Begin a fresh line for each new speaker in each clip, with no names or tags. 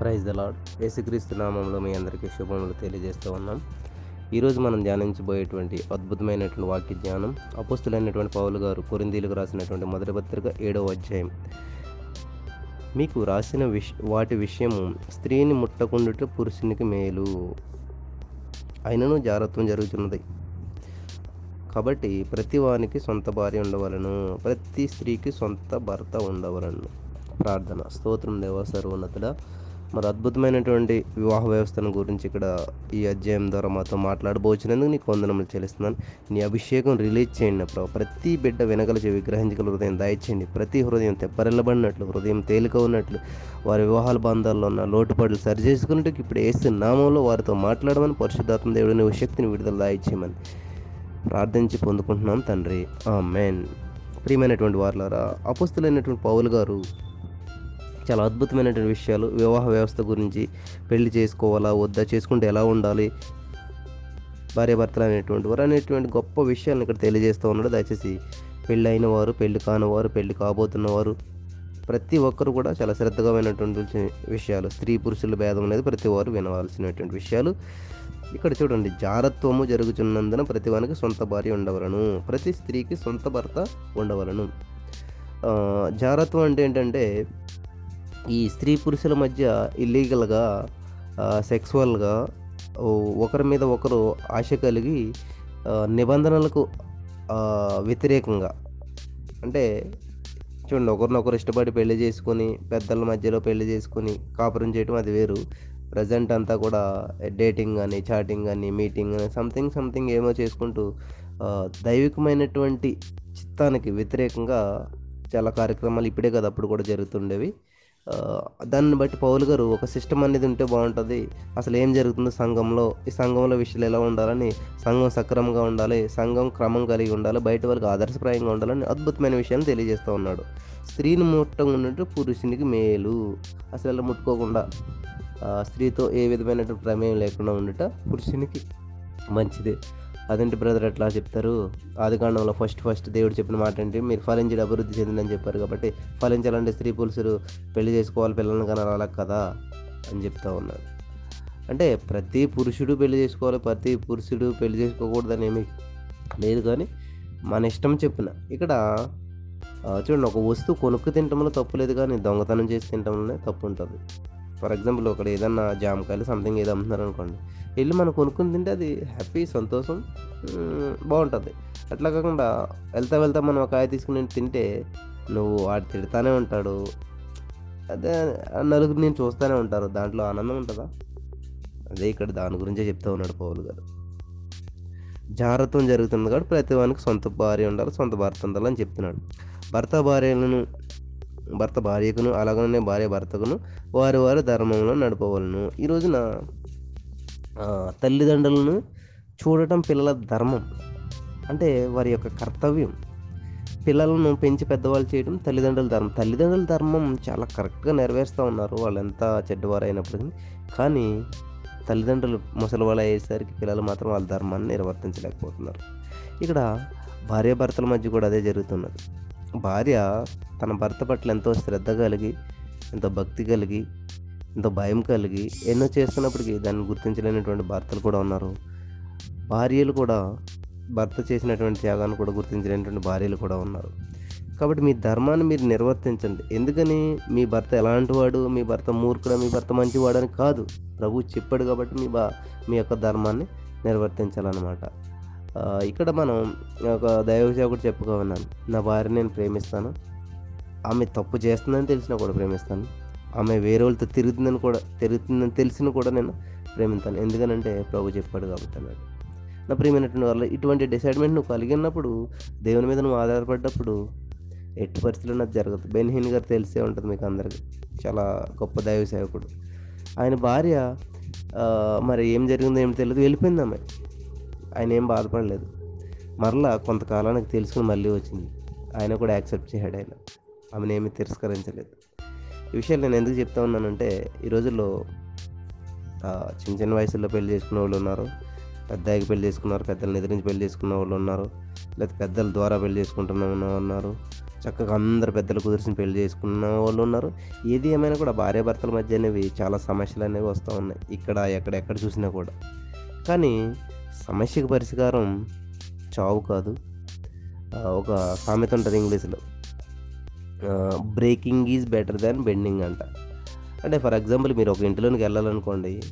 Praise the lord యేసుక్రీస్తు నామంలో మీ అందరికీ శుభములు తెలియజేస్తూ ఉన్నాం. ఈరోజు మనం ధ్యానించబోయేటువంటి అద్భుతమైనటువంటి వాక్య జ్ఞానం అపుస్తులైనటువంటి పౌలు గారు కొరిందీలకు రాసినటువంటి మొదటి పత్రిక ఏడవ అధ్యాయం. మీకు రాసిన విష వాటి విషయము స్త్రీని ముట్టకుండుట పురుషునికి మేలు. అయినను జాగ్రత్వం జరుగుతున్నది కాబట్టి ప్రతి వానికి సొంత భార్య ఉండవలను ప్రతి స్త్రీకి సొంత భర్త ఉండవలను. ప్రార్థన. స్తోత్రం దేవ సర్వోన్నతుడ మరి అద్భుతమైనటువంటి వివాహ వ్యవస్థను గురించి ఇక్కడ ఈ అధ్యాయం ద్వారా మాతో మాట్లాడబోచినందుకు నీకు వందనములు చెల్లిస్తున్నాను. నీ అభిషేకం రిలీజ్ చేయండి ప్రభు. ప్రతి బిడ్డ వెనకల చెవి విగ్రహించగల హృదయం దయచేయండి. ప్రతి హృదయం తెప్పరెల్లబడినట్లు హృదయం తేలిక ఉన్నట్లు వారి వివాహాల బంధాల్లో ఉన్న లోటుపాట్లు సరి చేసుకున్నట్టుకు ఇప్పుడు వేస్తే నామంలో వారితో మాట్లాడమని పరిశుద్ధాత్మ దేవుడిని నీ శక్తిని విడుదల దాయిచ్చేయమని ప్రార్థించి పొందుకుంటున్నాం తండ్రి. ఆ మెయిన్ ప్రియమైనటువంటి వారులారా అపుస్తులైనటువంటి పౌలు గారు చాలా అద్భుతమైనటువంటి విషయాలు. వివాహ వ్యవస్థ గురించి పెళ్ళి చేసుకోవాలా వద్దా చేసుకుంటే ఎలా ఉండాలి భార్యాభర్తలు అనేటువంటి వారు అనేటువంటి గొప్ప విషయాలను ఇక్కడ తెలియజేస్తూ ఉన్నాడు. దయచేసి పెళ్ళి అయిన వారు పెళ్ళి కానివారు పెళ్ళి కాబోతున్నవారు ప్రతి ఒక్కరు కూడా చాలా శ్రద్ధగామైనటువంటి విషయాలు. స్త్రీ పురుషుల భేదం అనేది ప్రతి వారు వినవలసినటువంటి విషయాలు. ఇక్కడ చూడండి జారత్వము జరుగుతున్నందున ప్రతి వానికి సొంత భార్య ఉండవలను. ప్రతి స్త్రీకి సొంత భర్త ఉండవలను. జారత్వం అంటే ఏంటంటే ఈ స్త్రీ పురుషుల మధ్య ఇల్లీగల్గా సెక్సువల్గా ఒకరి మీద ఒకరు ఆశ కలిగి నిబంధనలకు వ్యతిరేకంగా అంటే చూడండి ఒకరినొకరు ఇష్టపడి పెళ్ళి చేసుకొని పెద్దల మధ్యలో పెళ్ళి చేసుకొని కాపురం చేయడం అది వేరు. ప్రజెంట్ అంతా కూడా డేటింగ్ కానీ చాటింగ్ కానీ మీటింగ్ కానీ సంథింగ్ సంథింగ్ ఏమో చేసుకుంటూ దైవికమైనటువంటి చిత్తానికి వ్యతిరేకంగా చాలా కార్యక్రమాలు ఇప్పుడే కదా అప్పుడు కూడా జరుగుతుండేవి. దాన్ని బట్టి పౌలు గారు ఒక సిస్టమ్ అనేది ఉంటే బాగుంటుంది. అసలు ఏం జరుగుతుందో సంఘంలో? ఈ సంఘంలో విషయాలు ఎలా ఉండాలని సంఘం సక్రమంగా ఉండాలి సంఘం క్రమం కలిగి ఉండాలి బయట వాళ్ళకి ఆదర్శప్రాయంగా ఉండాలని అద్భుతమైన విషయాన్ని తెలియజేస్తూ ఉన్నాడు. స్త్రీని ముట్టం ఉన్నట్టు పురుషునికి మేలు. అసలు ఇలా ముట్టుకోకుండా స్త్రీతో ఏ విధమైనటువంటి ప్రమేయం లేకుండా ఉండట పురుషునికి మంచిది. అదేంటి బ్రదర్ ఎట్లా చెప్తారు? ఆదికాండంలో ఫస్ట్ ఫస్ట్ దేవుడు చెప్పిన మాట ఏంటి? మీరు ఫలించడం అభివృద్ధి చెందిందని చెప్పారు కాబట్టి ఫలించాలంటే స్త్రీ పురుషులు పెళ్ళి చేసుకోవాలి పిల్లల్ని కనాలి కదా అని చెప్తా ఉన్నాడు అంటే ప్రతి పురుషుడు పెళ్ళి చేసుకోవాలి ప్రతి పురుషుడు పెళ్ళి చేసుకోకూడదని ఏమీ లేదు కానీ మన ఇష్టం చెప్పిన ఇక్కడ చూడండి ఒక వస్తువు కొనుక్కు తినటంలో తప్పు లేదు కానీ దొంగతనం చేసి తినటంలోనే తప్పు ఉంటుంది. ఫర్ ఎగ్జాంపుల్ ఒకటి ఏదన్నా జామకాయలు సంథింగ్ ఏదో అమ్ముతున్నారు అనుకోండి వెళ్ళి మనం కొనుక్కుని తింటే అది హ్యాపీ సంతోషం బాగుంటుంది. అట్లా కాకుండా వెళ్తా వెళ్తా మనం ఒక కాయ తీసుకుని తింటే నువ్వు వాడు తిడతానే ఉంటాడు. అదే నలుగురు నేను చూస్తూనే ఉంటారు. దాంట్లో ఆనందం ఉంటుందా? అదే ఇక్కడ దాని గురించే చెప్తా ఉన్నాడు పౌలు గారు. జాగ్రత్తం జరుగుతుంది కాబట్టి ప్రతి వానికి సొంత భార్య ఉండాలి సొంత భర్త ఉండాలని చెప్తున్నాడు. భర్త భార్యలను భర్త భార్యకును అలాగనే భార్య భర్తకును వారి వారి ధర్మంలో నడపవలను. ఈ రోజున తల్లిదండ్రులను చూడటం పిల్లల ధర్మం. అంటే వారి యొక్క కర్తవ్యం. పిల్లలను పెంచి పెద్దవాళ్ళు చేయడం తల్లిదండ్రుల ధర్మం. తల్లిదండ్రుల ధర్మం చాలా కరెక్ట్గా నెరవేరుస్తూ ఉన్నారు. వాళ్ళు ఎంత చెడ్డవారు అయినప్పటికీ కానీ తల్లిదండ్రులు ముసలి వాళ్ళు అయ్యేసరికి పిల్లలు మాత్రం వాళ్ళ ధర్మాన్ని నిర్వర్తించలేకపోతున్నారు. ఇక్కడ భార్యాభర్తల మధ్య కూడా అదే జరుగుతున్నది. భార్య తన భర్త పట్ల ఎంతో శ్రద్ధ కలిగి ఎంతో భక్తి కలిగి ఎంతో భయం కలిగి ఎన్నో చేస్తున్నప్పటికీ దాన్ని గుర్తించలేనటువంటి భర్తలు కూడా ఉన్నారు. భార్యలు కూడా భర్త చేసినటువంటి త్యాగాన్ని కూడా గుర్తించలేనటువంటి భార్యలు కూడా ఉన్నారు. కాబట్టి మీ ధర్మాన్ని మీరు నిర్వర్తించండి. ఎందుకని? మీ భర్త ఎలాంటి వాడు? మీ భర్త మూర్ఖుడు? మీ భర్త మంచివాడు అని కాదు. ప్రభు చెప్పాడు కాబట్టి మీ బా మీ యొక్క ధర్మాన్ని నిర్వర్తించాలన్నమాట. ఇక్కడ మనం ఒక దైవసేవకుడు చెప్పుకో ఉన్నాను నా భార్య నేను ప్రేమిస్తాను. ఆమె తప్పు చేస్తుందని తెలిసినా కూడా ప్రేమిస్తాను. ఆమె వేరే వాళ్ళతో తిరుగుతుందని కూడా తిరుగుతుందని తెలిసిన కూడా నేను ప్రేమిస్తాను ఎందుకనంటే ప్రభు చెప్పాడు కాబట్టి అన్నాడు. నా ప్రియమైనటువంటి వాళ్ళ ఇటువంటి డిసైడ్మెంట్ నువ్వు కలిగినప్పుడు దేవుని మీద నువ్వు ఆధారపడ్డప్పుడు ఎట్టి పరిస్థితుల్లో నాకు జరగదు. బెన్హీన్ గారు తెలిసే ఉంటుంది మీకు అందరికీ. చాలా గొప్ప దైవ సేవకుడు ఆయన భార్య మరి ఏం జరిగిందో ఏం తెలియదు. వెళ్ళిపోయింది ఆమె. ఆయన ఏం బాధపడలేదు. మరలా కొంతకాలానికి తెలుసుకుని మళ్ళీ వచ్చింది. ఆయన కూడా యాక్సెప్ట్ చేశాడు ఆయన. ఆమెను ఏమీ తిరస్కరించలేదు. ఈ విషయాలు నేను ఎందుకు చెప్తా ఉన్నానంటే ఈ రోజుల్లో చిన్న చిన్న వయసులో పెళ్ళి చేసుకున్న వాళ్ళు ఉన్నారు. పెద్దాయికి పెళ్ళి చేసుకున్నారు పెద్దలను ఎదిరించి పెళ్ళి చేసుకున్న వాళ్ళు ఉన్నారు. లేదా పెద్దల ద్వారా పెళ్ళి చేసుకుంటున్న ఉన్న ఉన్నారు. చక్కగా అందరు పెద్దలు కుదిరిసిన పెళ్ళి చేసుకున్న వాళ్ళు ఉన్నారు. ఏది ఏమైనా కూడా భార్యాభర్తల మధ్య అనేవి చాలా సమస్యలు అనేవి వస్తూ ఉన్నాయి. ఇక్కడ ఎక్కడ ఎక్కడ చూసినా కూడా. కానీ సమస్యకు పరిష్కారం చావు కాదు. ఒక సామెత ఉంటుంది ఇంగ్లీష్లో. Breaking is better than bending అంట. అంటే ఫర్ ఎగ్జాంపుల్ మీరు ఒక ఇంటిలోనికి వెళ్ళాలనుకోండి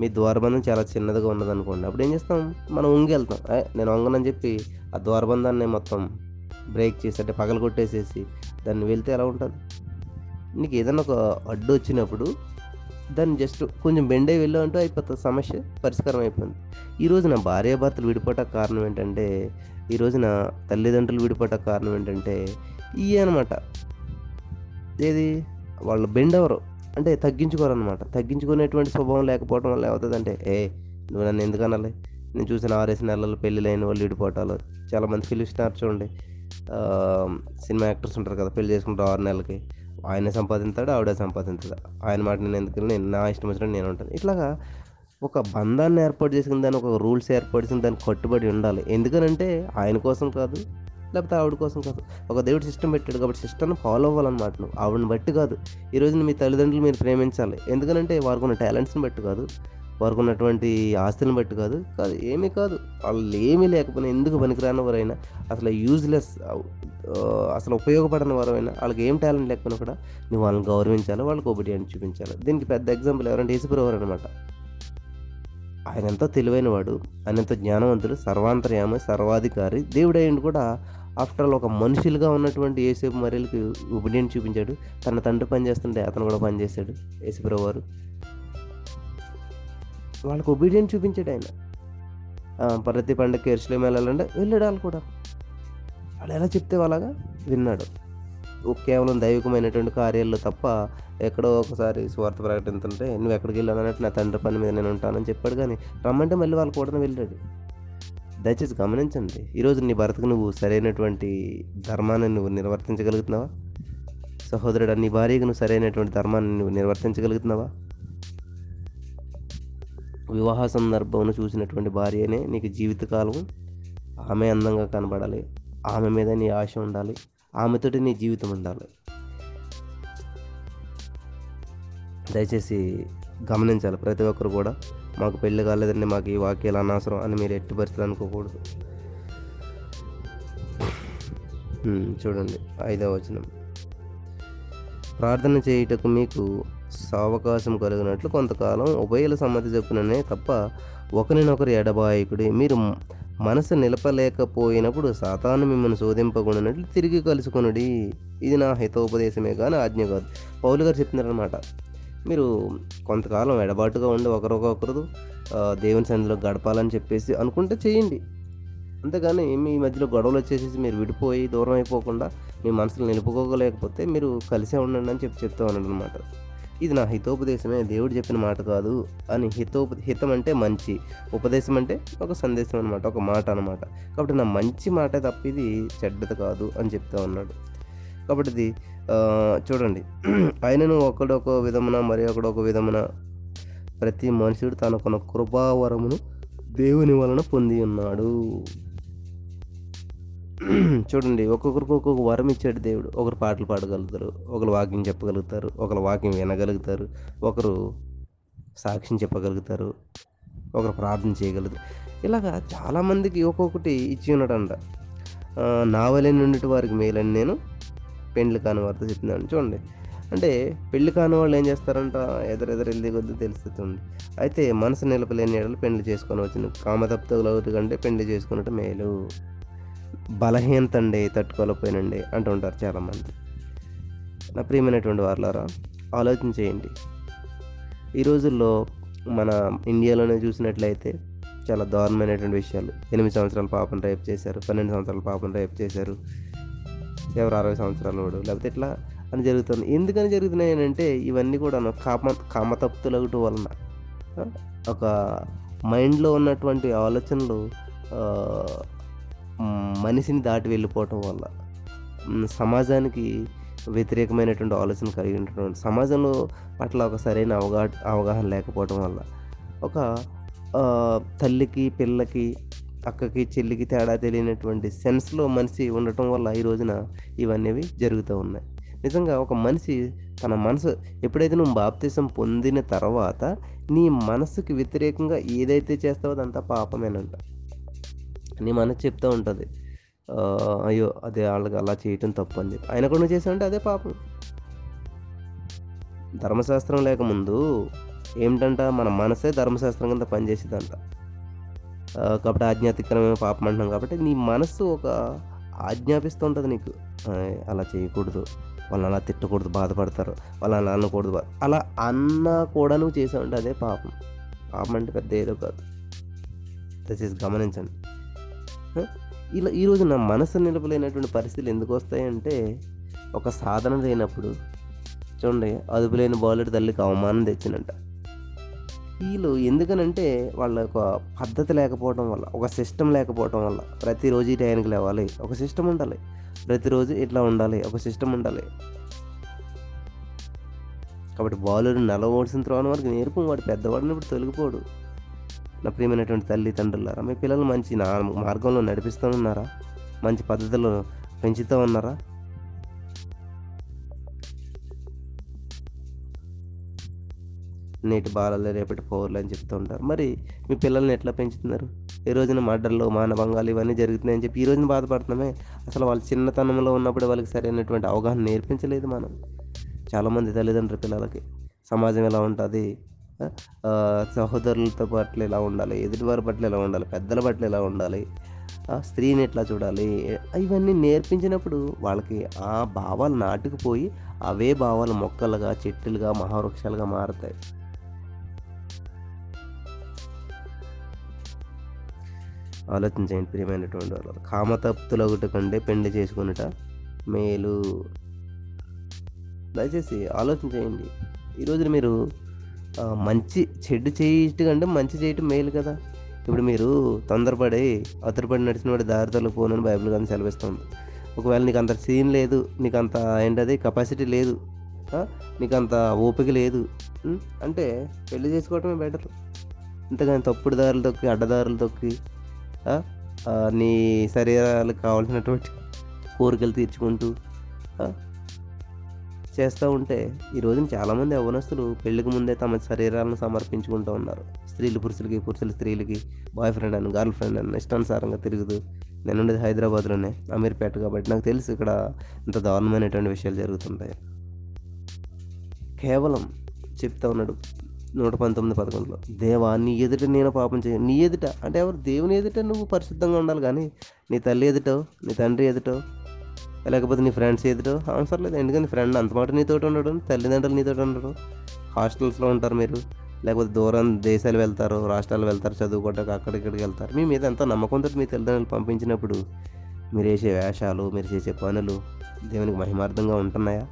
మీ ద్వారబంధం చాలా చిన్నదిగా ఉన్నదనుకోండి అప్పుడు ఏం చేస్తాం? మనం వంగి వెళ్తాం నేను వంగనని చెప్పి ఆ ద్వారబంధాన్ని మొత్తం బ్రేక్ చేసి అంటే పగల కొట్టేసేసి దాన్ని వెళ్తే ఎలా ఉంటుంది? నీకు ఏదైనా ఒక అడ్డు వచ్చినప్పుడు దాన్ని జస్ట్ కొంచెం బెండే వెళ్ళామంటూ అయిపోతుంది సమస్య పరిష్కారం అయిపోయింది. ఈ రోజున భార్యాభర్తలు విడిపోవటానికి కారణం ఏంటంటే ఈ రోజున తల్లిదండ్రులు విడిపోవటానికి కారణం ఏంటంటే ఇవి అనమాట ఏది? వాళ్ళు బెండ్ అంటే తగ్గించుకోరు అనమాట తగ్గించుకునేటువంటి స్వభావం లేకపోవడం వల్ల ఏమవుతుందంటే ఏ నువ్వు నన్ను ఎందుకు అనాలి? నేను చూసిన ఆరేసి నెలలు పెళ్ళిళ్ళైన వాళ్ళు విడిపోవటాలు. చాలామంది ఫిలిం స్టార్ చూడండి. సినిమా యాక్టర్స్ ఉంటారు కదా పెళ్ళి చేసుకుంటారు ఆరు నెలలకి. ఆయన సంపాదించాడు ఆవిడ సంపాదించదు. ఆయన మాట నేను ఎందుకు నేను నా ఇష్టం వచ్చినట్టు నేను ఉంటాను. ఇట్లాగా ఒక బంధాన్ని ఏర్పాటు చేసిన దాని ఒక రూల్స్ ఏర్పాటు చేసిన దానికి కట్టుబడి ఉండాలి. ఎందుకనంటే ఆయన కోసం కాదు లేకపోతే ఆవిడ కోసం కాదు. ఒక దేవుడు సిస్టమ్ పెట్టాడు కాబట్టి సిస్టమ్ని ఫాలో అవ్వాలన్నమాట నువ్వు. ఆవిడని బట్టి కాదు. ఈరోజు మీ తల్లిదండ్రులు మీరు ప్రేమించాలి. ఎందుకనంటే వారికి ఉన్న టాలెంట్స్ని బట్టి కాదు. వారికి ఉన్నటువంటి ఆస్తులను బట్టి కాదు కాదు ఏమీ కాదు. వాళ్ళు ఏమీ లేకపోయినా ఎందుకు పనికిరాని వారైనా అసలు యూజ్లెస్ అసలు ఉపయోగపడని వారైనా వాళ్ళకి ఏం టాలెంట్ లేకపోయినా కూడా నువ్వు వాళ్ళని గౌరవించాలి వాళ్ళకి ఒకటి అని చూపించాలి. దీనికి పెద్ద ఎగ్జాంపుల్ ఎవరంటే యేసుప్రభు అనమాట ఆయన ఎంతో తెలివైన వాడు ఆయన ఎంతో జ్ఞానవంతుడు సర్వాంతర్యామ సర్వాధికారి దేవుడయ్యండు కూడా ఆఫ్టర్ ఆల్ ఒక మనుషులుగా ఉన్నటువంటి ఏసేపు మర్యాలకి ఉపడియన్ చూపించాడు. తన తండ్రి పని చేస్తుంటే అతను కూడా పనిచేశాడు యేసుప్రభు వారు వాళ్ళకి ఒబీడియన్ చూపించాడు ఆయన. ప్రతి పండుగకి ఎరుసలేం వెళ్ళాలంటే వెళ్ళాడు వాళ్ళు కూడా. వాళ్ళు ఎలా చెప్తే అలాగా విన్నాడు. కేవలం దైవికమైనటువంటి కార్యాల్లో తప్ప ఎక్కడో ఒకసారి స్వార్థ ప్రకటిస్తుంటే నువ్వు ఎక్కడికి వెళ్ళాను అన్నట్టు నా తండ్రి పని మీద నేను ఉంటానని చెప్పాడు కానీ రమ్మంటే మళ్ళీ వాళ్ళు కూడా వెళ్ళాడు. దయచేసి గమనించండి ఈరోజు నీ భర్తకు నువ్వు సరైనటువంటి ధర్మాన్ని నువ్వు నిర్వర్తించగలుగుతున్నావా? సహోదరుడు నీ భార్యకు నువ్వు సరైనటువంటి ధర్మాన్ని నువ్వు నిర్వర్తించగలుగుతున్నావా? వివాహ సందర్భంలో చూసినటువంటి భార్యనే నీకు జీవితకాలం ఆమె అందంగా కనబడాలి. ఆమె మీద నీ ఆశ ఉండాలి. ఆమెతోటి నీ జీవితం ఉండాలి. దయచేసి గమనించాలి. ప్రతి ఒక్కరు కూడా మాకు పెళ్ళి కాలేదండి మాకు ఈ వాక్యాలు అనవసరం అని మీరు ఎట్టి పరిస్థితులు అనుకోకూడదు. చూడండి ఐదవ వచనం. ప్రార్థన చేయుటకు మీకు సావకాశం కలిగినట్లు కొంతకాలం ఉభయల సమ్మతి చెప్పుననే తప్ప ఒకరినొకరు ఎడబాయకుడి. మీరు మనసు నిలపలేకపోయినప్పుడు సాతాను మిమ్మల్ని శోధింపకుండానట్లు తిరిగి కలుసుకునుడి. ఇది నా హితోపదేశమే కానీ ఆజ్ఞ కాదు. పౌలు గారు చెప్తున్నారనమాట మీరు కొంతకాలం ఎడబాటుగా ఉండి ఒకరికొకరు దేవుని సన్నిధిలో గడపాలని చెప్పేసి అనుకుంటే చేయండి. అంతేగాని మీ మధ్యలో గొడవలు వచ్చేసేసి మీరు విడిపోయి దూరం అయిపోకుండా మీ మనసులో నిలుపుకోలేకపోతే మీరు కలిసే ఉండండి అని చెప్పి చెప్తా ఉన్నాడు అనమాట ఇది నా హితోపదేశమే దేవుడు చెప్పిన మాట కాదు అని హితోప హితం అంటే మంచి. ఉపదేశం అంటే ఒక సందేశం అనమాట ఒక మాట అనమాట కాబట్టి నా మంచి మాట తప్ప ఇది చెడ్డది కాదు అని చెప్తా ఉన్నాడు. కాబట్టి ఇది చూడండి. ఆయనను ఒకడొక విధమున మరి ఒకడొక విధమున ప్రతి మనుషుడు తనకున్న కృపావరమును దేవుని వలన పొంది ఉన్నాడు. చూడండి ఒక్కొక్కరికి ఒక్కొక్క వరం ఇచ్చాడు దేవుడు. ఒకరు పాటలు పాడగలుగుతారు ఒకరు వాక్యం చెప్పగలుగుతారు ఒకరు వాక్యం వినగలుగుతారు ఒకరు సాక్ష్యం చెప్పగలుగుతారు ఒకరు ప్రార్థన చేయగలుగుతారు. ఇలాగా చాలామందికి ఒక్కొక్కటి ఇచ్చి ఉన్నాడంట. నావలే నుండి వారికి మేలని నేను పెండ్లి కాని వారితో చెప్తున్నాను. చూడండి అంటే పెళ్ళి కాని వాళ్ళు ఏం చేస్తారంట? ఎదురెదరు వెళ్ళి కొద్ది తెలుస్తుంది అయితే మనసు నిలపలేని ఏడలు పెళ్ళి చేసుకొని వచ్చిన కామతప్తగులవుతు కంటే పెళ్ళి చేసుకున్నట్టు మేలు. బలహీనత అండి తట్టుకోలేకపోయినండి అంటుంటారు చాలామంది. నా ప్రియమైనటువంటి వారులారా ఆలోచన చేయండి ఈ రోజుల్లో మన ఇండియాలోనే చూసినట్లయితే చాలా దారుణమైనటువంటి విషయాలు. ఎనిమిది సంవత్సరాల పాపను రేపు చేశారు పన్నెండు సంవత్సరాల పాపను రేపు చేశారు ఎవరు అరవై సంవత్సరాల వాడు లేకపోతే ఇట్లా అని జరుగుతుంది. ఎందుకని జరుగుతున్నాయి అంటే ఇవన్నీ కూడా కామ కామతప్తులగట వలన. ఒక మైండ్లో ఉన్నటువంటి ఆలోచనలు మనిషిని దాటి వెళ్ళిపోవటం వల్ల సమాజానికి వ్యతిరేకమైనటువంటి ఆలోచన కలిగి ఉండటం సమాజంలో పట్ల ఒక సరైన అవగా అవగాహన లేకపోవటం వల్ల ఒక తల్లికి పిల్లకి అక్కకి చెల్లికి తేడా తెలియనటువంటి సెన్స్లో మనిషి ఉండటం వల్ల ఈ రోజున ఇవన్నీ జరుగుతూ ఉన్నాయి. నిజంగా ఒక మనిషి తన మనసు ఎప్పుడైతే నువ్వు బాప్తీసం పొందిన తర్వాత నీ మనసుకి వ్యతిరేకంగా ఏదైతే చేస్తావో అదంతా పాపమేనంట. నీ మనసు చెప్తూ ఉంటుంది. అయ్యో అదే వాళ్ళకి అలా చేయటం తప్పు అని చెప్పి. ఆయన కూడా చేసావంటే అదే పాపం. ధర్మశాస్త్రం లేకముందు ఏమిటంట మన మనసే ధర్మశాస్త్రం కింద పనిచేసేదంట. కాబట్టి ఆజ్ఞాతిక్రమే పాపం అంటున్నాం కాబట్టి నీ మనస్సు ఒక ఆజ్ఞాపిస్తూ ఉంటుంది నీకు. అలా చేయకూడదు. వాళ్ళని అలా తిట్టకూడదు బాధపడతారు. వాళ్ళని అలా అనకూడదు. అలా అన్నా కూడా నువ్వు చేసావంటే అదే పాపం. పాపం అంటే పెద్ద ఏదో కాదు. దయచేసి గమనించండి. ఇలా ఈరోజు నా మనసు నిలపలేనటువంటి పరిస్థితులు ఎందుకు వస్తాయంటే ఒక సాధన లేనప్పుడు చూడండి అదుపులేని బాలుడి తల్లికి అవమానం తెచ్చినంట వీళ్ళు ఎందుకనంటే వాళ్ళ ఒక పద్ధతి లేకపోవడం వల్ల ఒక సిస్టమ్ లేకపోవడం వల్ల ప్రతిరోజు ఈ టైంకి లేవాలి. ఒక సిస్టమ్ ఉండాలి. ప్రతిరోజు ఇట్లా ఉండాలి ఒక సిస్టమ్ ఉండాలి. కాబట్టి బాలుడు ఓడిసిన త్రోన వరకు నేర్పు వాడు పెద్దవాడిని ఇప్పుడు తొలగిపోడు. నా ప్రియమైనటువంటి తల్లిదండ్రులారా మీ పిల్లలు మంచి నా మార్గంలో నడిపిస్తూ ఉన్నారా? మంచి పద్ధతిలో పెంచుతూ ఉన్నారా? నేటి బాలలే రేపటి పౌరులు అని చెప్తూ ఉంటారు. మరి మీ పిల్లల్ని ఎట్లా పెంచుతున్నారు? ఈ రోజున మర్డర్లు మానభంగాలు ఇవన్నీ జరుగుతున్నాయని చెప్పి ఈ రోజున బాధపడుతున్నామే. అసలు వాళ్ళ చిన్నతనంలో ఉన్నప్పుడు వాళ్ళకి సరైనటువంటి అవగాహన నేర్పించలేదు మనం. చాలామంది తల్లిదండ్రుల పిల్లలకి సమాజం ఎలా ఉంటుంది? సహోదరులతో పట్ల ఎలా ఉండాలి? ఎదుటివారి పట్ల ఎలా ఉండాలి? పెద్దల పట్ల ఎలా ఉండాలి? ఆ, స్త్రీని ఎట్లా చూడాలి? ఇవన్నీ నేర్పించినప్పుడు వాళ్ళకి ఆ భావాలు నాటుకుపోయి అవే భావాలు మొక్కలుగా చెట్టులుగా మహావృక్షాలుగా మారుతాయి. ఆలోచించండి ప్రియమైనటువంటి వాళ్ళు కామతప్తులు ఒకటి కంటే పెళ్ళి చేసుకున్నట మేలు. దయచేసి ఆలోచించేయండి ఈరోజు మీరు మంచి చెడు చేయటం కంటే మంచి చేయటం మేలు కదా. ఇప్పుడు మీరు తొందరపడి అతరపడి నడిచిన వాడు దారితలో పోనని బైబిల్ కానీ సెలవిస్తుంది ఒకవేళ నీకు అంత సీన్ లేదు నీకు అంత ఏంటది కెపాసిటీ లేదు నీకు అంత ఓపిక లేదు అంటే పెళ్ళి చేసుకోవటమే బెటర్. ఇంతగాని తప్పుడు దారులు తొక్కి అడ్డదారులు తొక్కి నీ శరీరాలకు కావాల్సినటువంటి కోరికలు తీర్చుకుంటూ చేస్తూ ఉంటే ఈ రోజున చాలామంది యవనస్తులు పెళ్ళికి ముందే తమ శరీరాలను సమర్పించుకుంటూ ఉన్నారు. స్త్రీలు పురుషులకి పురుషులు స్త్రీలకి బాయ్ ఫ్రెండ్ అని గర్ల్ ఫ్రెండ్ అని ఇష్టానుసారంగా తిరుగుతూ నేను ఉండేది హైదరాబాద్లోనే అమీర్పేట కాబట్టి నాకు తెలుసు ఇక్కడ ఇంత దారుణమైనటువంటి విషయాలు జరుగుతుంటాయి. కేవలం చెప్తా ఉన్నాడు నూట పంతొమ్మిది పదకొండులో దేవా నీ ఎదుట నేను పాపం చేయ నీ ఎదుట అంటే ఎవరు దేవుని ఎదుట నువ్వు పరిశుద్ధంగా ఉండాలి కానీ నీ తల్లి ఎదుటో నీ తండ్రి ఎదుటో లేకపోతే నీ ఫ్రెండ్స్ ఏదో అవసరం లేదు. ఎందుకంటే ఫ్రెండ్ అంత మాట నీతో ఉండడం. తల్లిదండ్రులు నీతో ఉండరు. హాస్టల్స్లో ఉంటారు మీరు. లేకపోతే దూరం దేశాలు వెళ్తారు రాష్ట్రాలు వెళ్తారు చదువుకోవడానికి అక్కడిక్కడికి వెళ్తారు. మీ మీద ఎంతో నమ్మకంతో మీ తల్లిదండ్రులు పంపించినప్పుడు. మీరు వేసే వేషాలు మీరు చేసే పనులు దేవునికి మహిమార్థంగా ఉంటున్నాయా?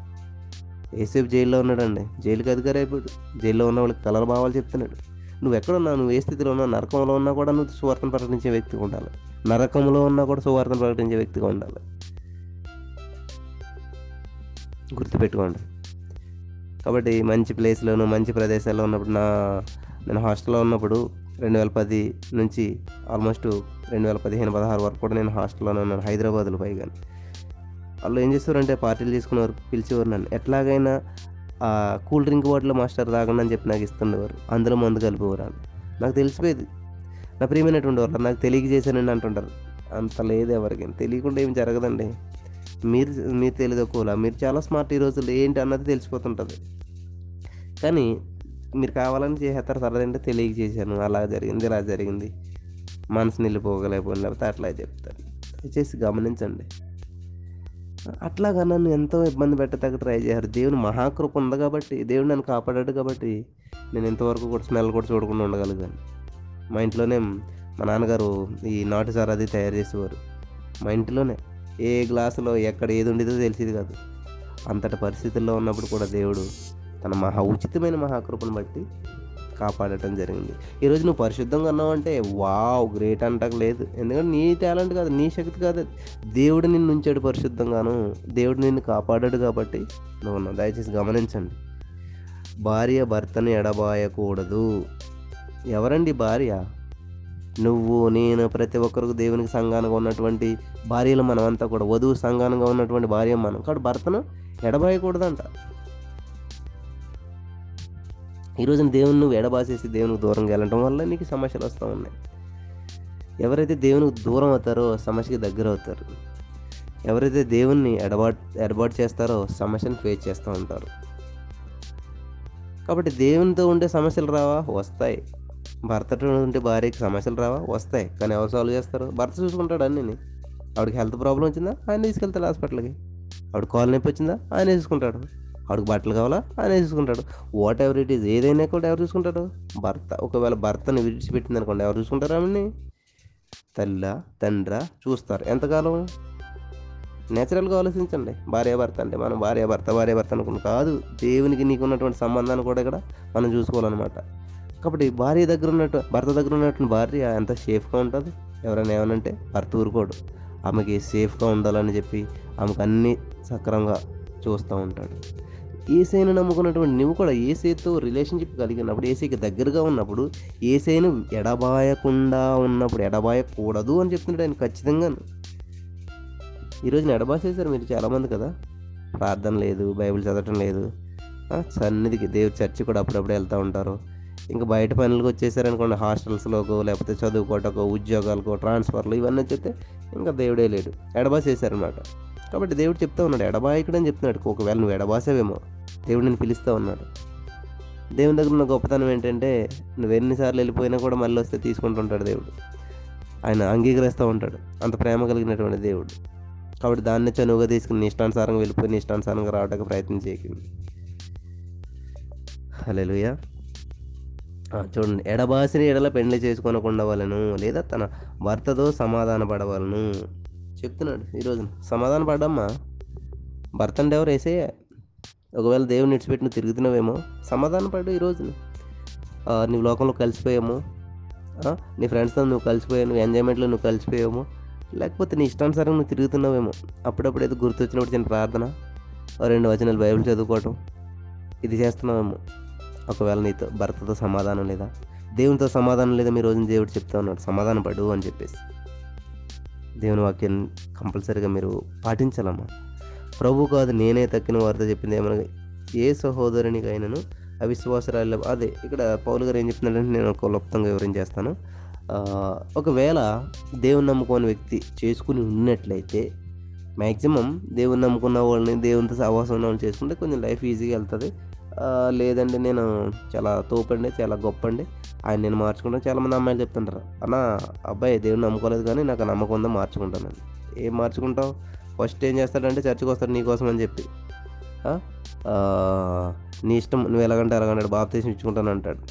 ఏసేపు జైల్లో ఉన్నాడండి. జైలుకి అధికారి అయిపోయాడు. జైల్లో ఉన్న వాళ్ళకి కలర్ భావాలు చెప్తున్నాడు. నువ్వు ఎక్కడున్నా నువ్వు ఏ స్థితిలో ఉన్నా నరకంలో ఉన్నా కూడా నువ్వు సువార్తను ప్రకటించే వ్యక్తిగా ఉండాలి. నరకంలో ఉన్నా కూడా సువార్తను ప్రకటించే వ్యక్తిగా ఉండాలి. గుర్తుపెట్టుకోండి. కాబట్టి మంచి ప్లేస్లోను మంచి ప్రదేశాల్లో ఉన్నప్పుడు నా నేను హాస్టల్లో ఉన్నప్పుడు రెండు వేల పది నుంచి ఆల్మోస్ట్ రెండు వేల పదిహేను పదహారు వరకు కూడా నేను హాస్టల్లోనే ఉన్నాను హైదరాబాద్లో పైగా. వాళ్ళు ఏం చేస్తారంటే పార్టీలు తీసుకునేవారు పిలిచేవారు నన్ను. ఎట్లాగైనా ఆ కూల్ డ్రింక్ బాటిల్ మాస్టర్ తాగండి అని చెప్పి నాకు ఇస్తుండేవారు. అందులో మందు కలిపేవారు అని నాకు తెలిసిపోయేది. నా ప్రియమైనటువంటి వాళ్ళు నాకు తెలియజేశానండి అంటుంటారు. అంత లేదు ఎవరికి. తెలియకుండా ఏం జరగదండి. మీరు మీరు తెలియదు మీరు చాలా స్మార్ట్ ఈ రోజుల్లో ఏంటి అన్నది తెలిసిపోతుంటుంది. కానీ మీరు కావాలని చేసేస్తారు సరదంటే అంటే తెలియక చేశాను అలా జరిగింది ఇలా జరిగింది మనసు నిలిపోగలేకపోయింది లేకపోతే అట్లా చెప్తారు. దయచేసి గమనించండి. అట్లాగా నన్ను ఎంతో ఇబ్బంది పెట్టడానికి ట్రై చేశారు. దేవుని మహాకృప ఉంది కాబట్టి దేవుడు నన్ను కాపాడాడు కాబట్టి నేను ఇంతవరకు కూడా స్మెల్ కూడా చూడకుండా ఉండగలిగాను. మా ఇంట్లోనే మా నాన్నగారు ఈ నాటు సార్ అది తయారు చేసేవారు. మా ఇంట్లోనే ఏ గ్లాసులో ఎక్కడ ఏది ఉండేదో తెలిసేది కాదు. అంతటి పరిస్థితుల్లో ఉన్నప్పుడు కూడా దేవుడు తన మహా ఉచితమైన మహాకృపను బట్టి కాపాడటం జరిగింది. ఈరోజు నువ్వు పరిశుద్ధంగా ఉన్నావు అంటే వావ్ గ్రేట్ అంటకు లేదు. ఎందుకంటే నీ టాలెంట్ కాదు నీ శక్తి కాదు. దేవుడు నిన్ను ఉంచాడు పరిశుద్ధంగాను. దేవుడు నిన్ను కాపాడాడు కాబట్టి నువ్వు ఉన్నావు. దయచేసి గమనించండి. భార్య భర్తను ఎడబాయకూడదు. ఎవరండి భార్య? నువ్వు నేను ప్రతి ఒక్కరికి దేవునికి సంఘానంగా ఉన్నటువంటి భార్యలు మనమంతా కూడా. వధువు సంఘానంగా ఉన్నటువంటి భార్య మనం. కాబట్టి భర్తను ఎడబాయకూడదంట. ఈ దేవుని నువ్వు ఎడబాసేసి దేవునికి దూరంగా వెళ్ళటం వల్ల నీకు సమస్యలు వస్తూ ఉన్నాయి. ఎవరైతే దేవునికి దూరం అవుతారో సమస్యకి దగ్గర అవుతారు. ఎవరైతే దేవుణ్ణి ఎడబాటు ఎడబాటు చేస్తారో సమస్యను ఫేస్ చేస్తూ ఉంటారు. కాబట్టి దేవునితో ఉండే సమస్యలు రావా? వస్తాయి. భర్తతో ఉంటే భార్యకి సమస్యలు రావా? వస్తాయి. కానీ ఎవరు సాల్వ్ చేస్తారు? భర్త చూసుకుంటాడు అన్నీ ఆవిడకి హెల్త్ ప్రాబ్లం వచ్చిందా? ఆయన తీసుకెళ్తాడు హాస్పిటల్కి ఆవిడ కాలు నొప్పి వచ్చిందా? ఆయన చూసుకుంటాడు. ఆవిడకి బట్టలు కావాలా? ఆయన చూసుకుంటాడు. వాట్ ఎవర్ ఇట్ ఈస్ ఏదైనా కూడా ఎవరు చూసుకుంటాడు భర్త. ఒకవేళ భర్తని విడిచిపెట్టింది అనుకోండి ఎవరు చూసుకుంటారు ఆమెని తల్లా తండ్ర చూస్తారు. ఎంతకాలం? నేచురల్గా ఆలోచించండి. భార్య భర్త అంటే మనం భార్య భర్త భార్య భర్త అనుకున్నాం కాదు. దేవునికి నీకు ఉన్నటువంటి సంబంధాన్ని కూడా ఇక్కడ మనం చూసుకోవాలన్నమాట. కాబట్టి భార్య దగ్గర ఉన్నట్టు భర్త దగ్గర ఉన్నటువంటి భార్య ఎంత సేఫ్గా ఉంటుంది? ఎవరైనా ఏమనంటే భర్త ఊరుకోడు. ఆమెకి సేఫ్గా ఉండాలని చెప్పి ఆమెకు అన్నీ సక్రమంగా చూస్తూ ఉంటాడు. ఏసైను నమ్ముకున్నటువంటి నువ్వు కూడా ఏసైతో రిలేషన్షిప్ కలిగినప్పుడు ఏసైకి దగ్గరగా ఉన్నప్పుడు ఏసైను ఎడబాయకుండా ఉన్నప్పుడు ఎడబాయకూడదు అని చెప్తున్నాడు ఆయన ఖచ్చితంగా ఈరోజు ఎడబాసేశారు మీరు చాలామంది కదా? ప్రార్థన లేదు బైబిల్ చదవటం లేదు. సన్నిధికి దేవుడి చర్చి కూడా అప్పుడప్పుడు వెళ్తూ ఉంటారు. ఇంకా బయట పనులకు వచ్చేసారనుకోండి హాస్టల్స్లోకో లేకపోతే చదువుకోటకో ఉద్యోగాలకో ట్రాన్స్ఫర్లు ఇవన్నీ చెప్తే ఇంకా దేవుడే లేడు. ఎడబాసేశారనమాట కాబట్టి దేవుడు చెప్తా ఉన్నాడు ఎడబాయకుడని చెప్తున్నాడు. ఒకవేళ నువ్వు ఎడబాసావేమో దేవుడు నేను పిలుస్తూ ఉన్నాడు. దేవుని దగ్గర ఉన్న గొప్పతనం ఏంటంటే నువ్వు ఎన్నిసార్లు వెళ్ళిపోయినా కూడా మళ్ళీ వస్తే తీసుకుంటుంటాడు దేవుడు. ఆయన అంగీకరిస్తూ ఉంటాడు. అంత ప్రేమ కలిగినటువంటి దేవుడు. కాబట్టి దాన్ని చనువుగా తీసుకుని నీ ఇష్టానుసారంగా వెళ్ళిపోయి నీ ఇష్టానుసారంగా రావడానికి ప్రయత్నం చేయకండి. హలో చూడండి. ఎడబాసిని ఎడల పెండ్లి చేసుకొనకుండవలను లేదా తన భర్తతో సమాధాన పడవలను చెప్తున్నాడు ఈరోజు సమాధాన పడ్డమ్మా భర్త అంటే ఎవరు వేసేయ ఒకవేళ దేవుని ఇడిచిపెట్టిన నువ్వు తిరుగుతున్నావేమో? సమాధాన పడ్డు ఈరోజు నువ్వు లోకంలో కలిసిపోయాము. నీ ఫ్రెండ్స్తో నువ్వు కలిసిపోయావు నువ్వు ఎంజాయ్మెంట్లో నువ్వు కలిసిపోయాము. లేకపోతే నీ ఇష్టానుసారం నువ్వు తిరుగుతున్నావేమో? అప్పుడప్పుడు ఏదో గుర్తొచ్చినప్పుడు చిన్న ప్రార్థన రెండు వచనాలు బైబిల్ చదువుకోవటం ఇది చేస్తున్నావేమో? ఒకవేళ నీతో భర్తతో సమాధానం లేదా? దేవునితో సమాధానం లేదా మీ రోజున దేవుడు చెప్తా ఉన్నాడు సమాధానం పడు అని చెప్పేసి. దేవుని వాక్యం కంపల్సరీగా మీరు పాటించాలమ్మా. ప్రభు కాదు నేనే తక్కిన వారితో చెప్పింది ఏమనగా ఏ సహోదరునికైనాను అవిశ్వాసరాలు అదే ఇక్కడ పౌలు గారు ఏం చెప్తున్నాడంటే నేను ఒక క్లుప్తంగా వివరించేస్తాను. ఒకవేళ దేవుని నమ్ముకోని వ్యక్తి చేసుకుని ఉన్నట్లయితే మ్యాక్సిమం దేవుని నమ్ముకున్న వాళ్ళని దేవునితో సహవాసం ఉన్న వాళ్ళని చేసుకుంటే కొంచెం లైఫ్ ఈజీగా వెళ్తుంది. లేదండి నేను చాలా తోపండి చాలా గొప్ప అండి ఆయన నేను మార్చుకుంటాను. చాలామంది అమ్మాయిలు చెప్తుంటారు అన్న అబ్బాయి దేవుడిని నమ్ముకోలేదు కానీ నాకు ఆ నమ్మకం ఉందో మార్చుకుంటానండి ఏం మార్చుకుంటావు? ఫస్ట్ ఏం చేస్తాడంటే చర్చికి వస్తాడు నీకోసం అని చెప్పి. నీ ఇష్టం నువ్వు ఎలాగంటే ఎలాగంటాడు బాప్తీసం ఇచ్చుకుంటాను అంటాడు.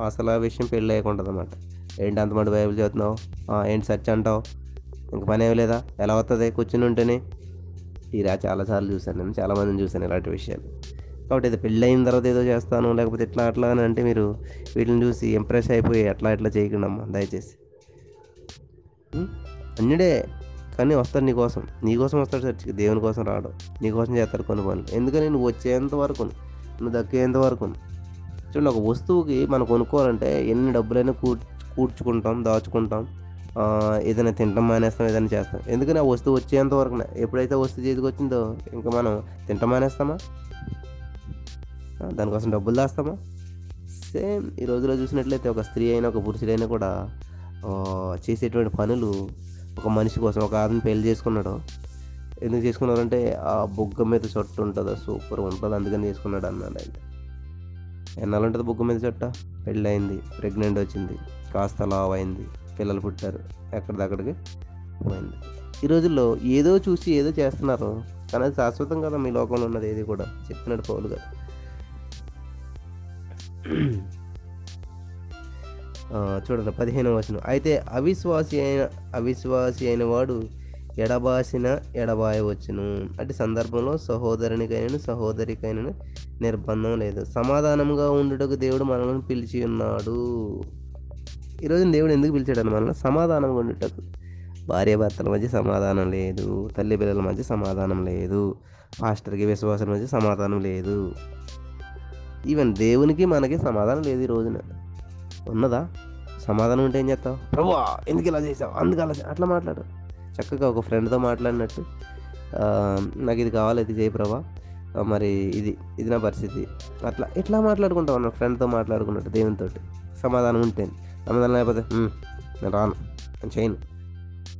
అసలు ఆ విషయం పెళ్ళి అయ్యకుండా అనమాట ఏంటి అంతమంది బైబిల్ చదువుతున్నావు? ఏంటి సర్చ్ అంటావు? ఇంక పని ఏమి లేదా? ఎలా వస్తుంది కూర్చుని ఉంటేనే. ఇలా చాలాసార్లు చూశాను నేను చాలామందిని చూశాను ఇలాంటి విషయాలు. కాబట్టి ఇది పెళ్ళి అయిన తర్వాత ఏదో చేస్తాను లేకపోతే ఇట్లా అట్లా అని అంటే మీరు వీటిని చూసి ఇంప్రెస్ అయిపోయి అట్లా ఇట్లా చేయకండి అమ్మా దయచేసి. ఉం? అన్యుడే కానీ వస్తాడు నీకోసం నీకోసం వస్తాడు చర్చికి దేవుని కోసం రావడం నీకోసం చేస్తాడు కొన్ని పనులు. ఎందుకని నువ్వు వచ్చేంత వరకు నువ్వు దక్కేంత వరకు చూడండి ఒక వస్తువుకి మనం కొనుక్కోవాలంటే ఎన్ని డబ్బులైనా కూర్ కూర్చుకుంటాం దాచుకుంటాం. ఏదైనా తింటాం మానేస్తాం ఏదైనా చేస్తాం. ఎందుకని ఆ వస్తువు వచ్చేంత వరకు ఎప్పుడైతే వస్తువు చేతికి వచ్చిందో ఇంకా మనం తింటాం మానేస్తామా? చేస్తాం. దానికోసం డబ్బులు దాస్తామా? సేమ్ ఈ రోజులో చూసినట్లయితే ఒక స్త్రీ అయినా ఒక పురుషుడైనా కూడా చేసేటువంటి పనులు ఒక మనిషి కోసం ఒక ఆమెను పెళ్ళి చేసుకున్నాడు. ఎందుకు చేసుకున్నారంటే ఆ బొగ్గ మీద చొట్టు ఉంటుందా? సూపర్ ఉంటుంది? అందుకని చేసుకున్నాడు అన్నాడు ఆయన. ఎన్నాళ్ళు ఉంటుంది బొగ్గ మీద చొట్ట పెళ్ళి అయింది ప్రెగ్నెంట్ వచ్చింది కాస్త లావ్ అయింది పిల్లలు పుట్టారు ఎక్కడిదక్కడికి పోయింది. ఈ రోజుల్లో ఏదో చూసి ఏదో చేస్తున్నారు కానీ అది శాశ్వతం కదా మీ లోకంలో ఉన్నది ఏది కూడా చెప్తున్నాడు పౌలు గారు. చూడండి పదిహేను వచనం. అయితే అవిశ్వాసి అయిన అవిశ్వాసి అయిన వాడు ఎడబాసిన ఎడబాయవచ్చును అటు సందర్భంలో సహోదరునికైనా సహోదరికైనా నిర్బంధం లేదు. సమాధానంగా ఉండుటకు దేవుడు మనల్ని పిలిచి ఉన్నాడు. ఈరోజు దేవుడు ఎందుకు పిలిచాడు మనల్ని? సమాధానంగా ఉండుటకు. భార్య భర్తల మధ్య సమాధానం లేదు. తల్లి పిల్లల మధ్య సమాధానం లేదు. పాస్టర్కి విశ్వాసం మధ్య సమాధానం లేదు. ఈవెన్ దేవునికి మనకి సమాధానం లేదు ఈ రోజున. ఉన్నదా? సమాధానం ఉంటే ఏం చేస్తావు? ప్రభా ఎందుకు ఇలా చేసావు? అందుకు అలా అట్లా మాట్లాడు. చక్కగా ఒక ఫ్రెండ్తో మాట్లాడినట్టు. నాకు ఇది కావాలి ఇది చేయి ప్రభా. మరి ఇది ఇది నా పరిస్థితి. అట్లా ఎట్లా మాట్లాడుకుంటావు అన్న ఫ్రెండ్తో మాట్లాడుకున్నట్టు దేవునితో సమాధానం ఉంటే సమాధానం లేకపోతే నేను రాను నేను చేయను.